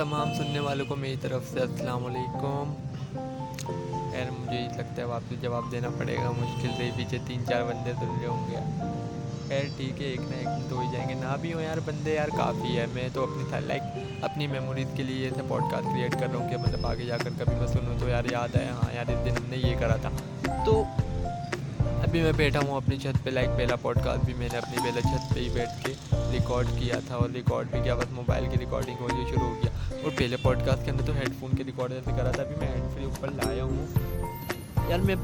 تمام سننے والوں کو میری طرف سے السلام علیکم۔ خیر، مجھے یہ لگتا ہے واپس جواب دینا پڑے گا۔ مشکل سے ہی پیچھے تین چار بندے سن رہے ہوں گے۔ خیر، ٹھیک ہے، ایک نہ ایک تو ہو جائیں گے۔ نہ بھی ہوں یار، بندے یار، کافی ہے۔ میں تو اپنی لائک اپنی میموریز کے لیے ایسے پوڈ کاسٹ کریٹ کر رہا ہوں کہ مطلب آگے جا کر کبھی میں سنوں تو یار، یاد ہے ہاں یار، اس دن ہم نے یہ کرا تھا۔ تو ابھی میں بیٹھا ہوں اپنی چھت پہ لائک پہلا پوڈ کاسٹ بھی میں نے اپنی پہلے چھت پہ ہی بیٹھ کے ریکارڈ کیا تھا اور ریکارڈ بھی کیا، بس موبائل کی ریکارڈنگ ہو شروع ہو گیا۔ اور پہلے پوڈ کاسٹ کے اندر تو ہیڈ فون کے ریکارڈ سے کرا تھا، ابھی میں ہیڈ فری اوپر لایا ہوں۔ یار، میں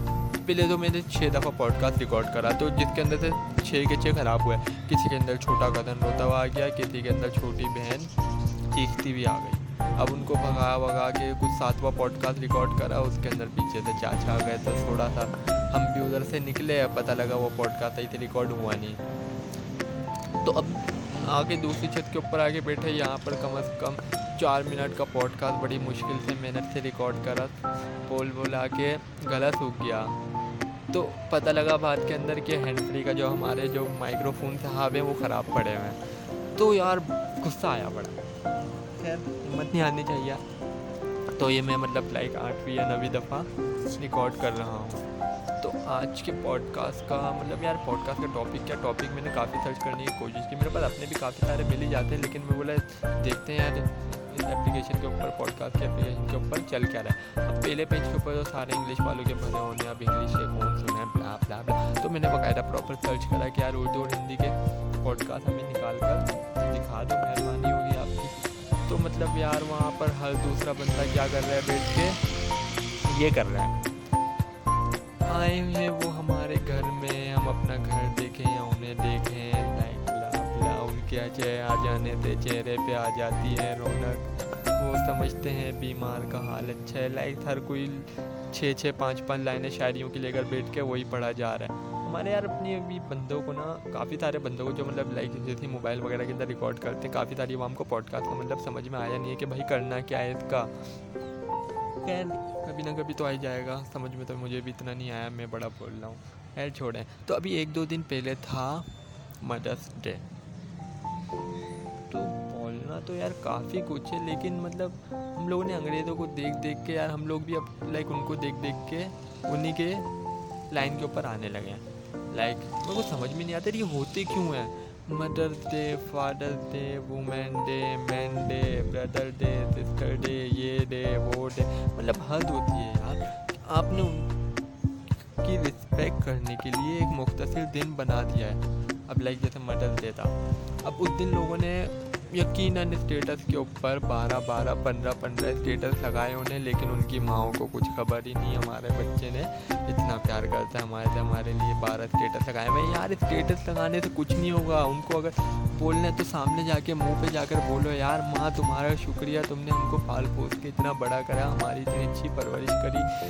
پہلے تو میں نے چھ دفعہ پوڈ کاسٹ ریکارڈ کرا، تو جس کے اندر سے چھ کے چھ خراب ہوئے۔ کسی کے اندر چھوٹا قدم روتا ہوا آ گیا، کسی کے اندر چھوٹی بہن چیختی بھی آ گئی۔ اب ان کو بھگا بھگا کے کچھ ساتواں پوڈ کاسٹ ریکارڈ کرا، اس کے اندر پیچھے سے چاچا آ گئے، تو تھوڑا سا ہم بھی ادھر سے نکلے پتہ لگا وہ پوڈ کاسٹ آئی ریکارڈ ہوا نہیں۔ تو اب آگے دوسری چھت کے اوپر آگے بیٹھے، یہاں پر کم از کم چار منٹ کا پوڈ کاسٹ بڑی مشکل سے محنت سے ریکارڈ کرا۔ بول بولا کے گلا سوکھ گیا۔ تو پتہ لگا بات کے اندر کہ ہینڈ فری کا جو ہمارے جو مائکرو فون صاحب ہیں وہ خراب پڑے ہوئے ہیں۔ تو یار غصہ آیا بڑا۔ خیر، ہمت نہیں آنی چاہیے۔ تو یہ میں مطلب لائک آٹھویں یا نویں دفعہ ریکارڈ کر رہا ہوں۔ تو آج کے پوڈ کاسٹ کا مطلب یار پوڈ کاسٹ کا ٹاپک کیا؟ ٹاپک میں نے کافی سرچ کرنے کی کوشش کی۔ میرے پاس اپنے بھی کافی سارے مل ہی جاتے ہیں، لیکن میں بولا دیکھتے ہیں یار اس اپلیکیشن کے اوپر پوڈ کاسٹ کے اپلیکیشن کے اوپر چل کیا رہا ہے۔ اب پہلے پیج کے اوپر تو سارے انگلش والوں کے بنے ہونے اب انگلش کے کون سنے ہیں بلا بلا بلا تو میں نے باقاعدہ پراپر سرچ کرا کہ یار اردو اور ہندی کے پوڈ کاسٹ ہمیں نکال کر دکھا دو۔ مہربانی مطلب یار وہاں پر ہر دوسرا بندہ کیا کر رہا ہے بیٹھ کے؟ یہ کر رہا ہے۔ آئے ہیں وہ ہمارے گھر میں ہم اپنا گھر دیکھیں، یا انہیں دیکھیں۔ لائک ان کے چہرے آ جانے سے چہرے پہ آ جاتی ہے رونق۔ وہ سمجھتے ہیں بیمار کا حال اچھا ہے۔ لائک ہر کوئی چھ چھ پانچ پانچ لائنیں شاعریوں کی لے کر بیٹھ کے وہی پڑھا جا رہا ہے۔ ہمارے یار اپنی ابھی بندوں کو نا کافی سارے بندوں کو جو مطلب لائک جیسے موبائل وغیرہ کے اندر ریکارڈ کرتے ہیں، کافی ساری عوام کو پوڈ کاسٹ کا مطلب سمجھ میں آیا نہیں ہے کہ بھائی کرنا کیا ہے اس کا۔ خیر، کبھی نہ کبھی تو آ ہی جائے گا۔ سمجھ میں تو مجھے بھی اتنا نہیں آیا، میں بڑا بول رہا ہوں۔ خیر، چھوڑیں۔ تو ابھی ایک دو دن پہلے تھا مدرس ڈے تو بولنا تو یار کافی کچھ ہے، لیکن مطلب ہم لوگوں نے انگریزوں کو دیکھ دیکھ کے، یار ہم لوگ بھی اب لائک ان کو دیکھ دیکھ کے انہیں کے لائن کے اوپر آنے لگے ہیں۔ لائک میرے کو سمجھ میں نہیں آتا یہ ہوتے کیوں ہیں mothers day fathers day women day men day brother day sister day یہ ڈے وہ ڈے مطلب حد ہوتی ہے یار آپ نے ان کی رسپیکٹ کرنے کے لیے ایک مختصر دن بنا دیا ہے اب لائک جیسے مدرس ڈے تھا اب اس دن لوگوں نے یقیناً اسٹیٹس کے اوپر بارہ بارہ پندرہ پندرہ اسٹیٹس لگائے انہیں لیکن ان کی ماؤں کو کچھ خبر ہی نہیں، ہمارے بچے نے اتنا پیار کرتا ہے ہمارے سے ہمارے لیے بارہ اسٹیٹس لگائے ہوئے یار اسٹیٹس لگانے سے کچھ نہیں ہوگا۔ ان کو اگر بولنا ہے تو سامنے جا کے، منہ پہ جا کر بولو، یار، ماں، تمہارا شکریہ، تم نے ہم کو پال پوس کے اتنا بڑا کرا، ہماری اتنی اچھی پرورش کری۔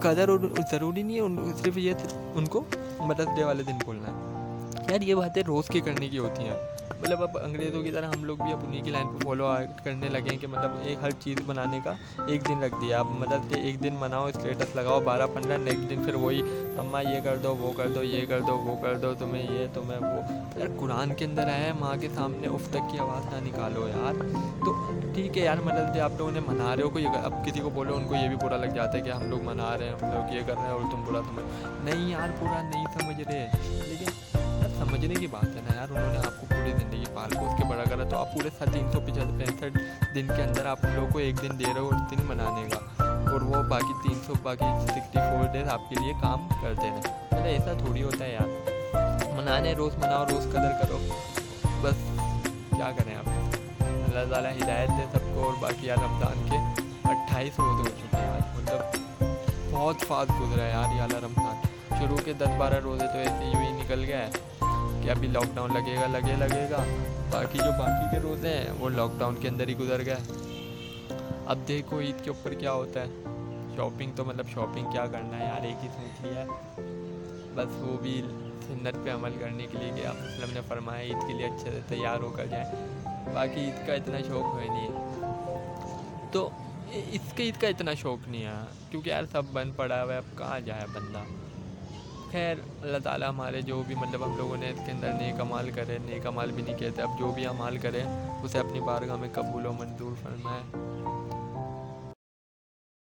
قدر ضروری نہیں ہے صرف یہ ان کو مدرس ڈے والے دن بولنا ہے۔ یار، یہ باتیں روز کی کرنے کی ہوتی ہیں۔ مطلب اب انگریزوں کی طرح ہم لوگ بھی اب انہیں کی لائن پہ فالو کرنے لگے ہیں کہ مطلب ایک ہر چیز بنانے کا ایک دن رکھ دیا اب مطلب کہ ایک دن مناؤ اسٹیٹس لگاؤ بارہ پندرہ نیکسٹ دن پھر وہی اماں یہ کر دو وہ کر دو یہ کر دو وہ کر دو تمہیں یہ تمہیں وہ یار قرآن کے اندر آیا ہے ماں کے سامنے اف تک کی آواز نہ نکالو یار تو ٹھیک ہے یار مطلب کہ آپ لوگ انہیں منا رہے ہو کوئی اب کسی کو بولو ان کو یہ بھی برا لگ جاتا ہے کہ ہم لوگ منا رہے ہیں ہم لوگ یہ کر رہے ہیں اور تم برا سمجھ نہیں یار برا نہیں سمجھ رہے لیکن سمجھنے کی بات ہے نا یار انہوں نے آپ کو پوری زندگی پال پوس کے بڑا کرا تو آپ پورے تین سو پچہتر پینسٹھ دن کے اندر آپ لوگوں کو ایک دن دے رہے ہو اس دن منانے کا اور وہ باقی تین سو باقی سکسٹی فور ڈیز آپ کے لیے کام کرتے رہے مطلب ایسا تھوڑی ہوتا ہے یار منانے روز مناؤ روز قدر کرو بس کیا کریں آپ اللہ تعالیٰ ہدایت دے سب کو اور باقی یار رمضان کے اٹھائیس روز ہو چکے ہیں آج مطلب بہت فاسٹ گزرا ہے یار یہ اللہ رمضان شروع کے دس بارہ روزے تو ایسے یوں ہی نکل گیا ہے کہ ابھی لاک ڈاؤن لگے گا لگے لگے گا باقی جو باقی کے روزے ہیں وہ لاک ڈاؤن کے اندر ہی گزر گئے اب دیکھو عید کے اوپر کیا ہوتا ہے شاپنگ تو مطلب شاپنگ کیا کرنا ہے یار ایک ہی سوچ لیا ہے بس وہ بھی سنت پہ عمل کرنے کے لیے کہ آپ وسلم نے فرمایا عید کے لیے اچھے سے تیار ہو کر جائیں باقی عید کا اتنا شوق ہوئے نہیں ہے تو اس کے عید کا اتنا شوق نہیں ہے کیونکہ یار سب بند پڑا ہوا ہے اب کہاں جائے بندہ خیر، اللہ تعالیٰ ہمارے جو بھی مطلب ہم لوگوں نے اس کے اندر نیک عمال کرے، نیک عمال بھی نہیں کہتے، اب جو بھی عمال کرے، اسے اپنی بارگاہ میں قبول و منظور فرمائے۔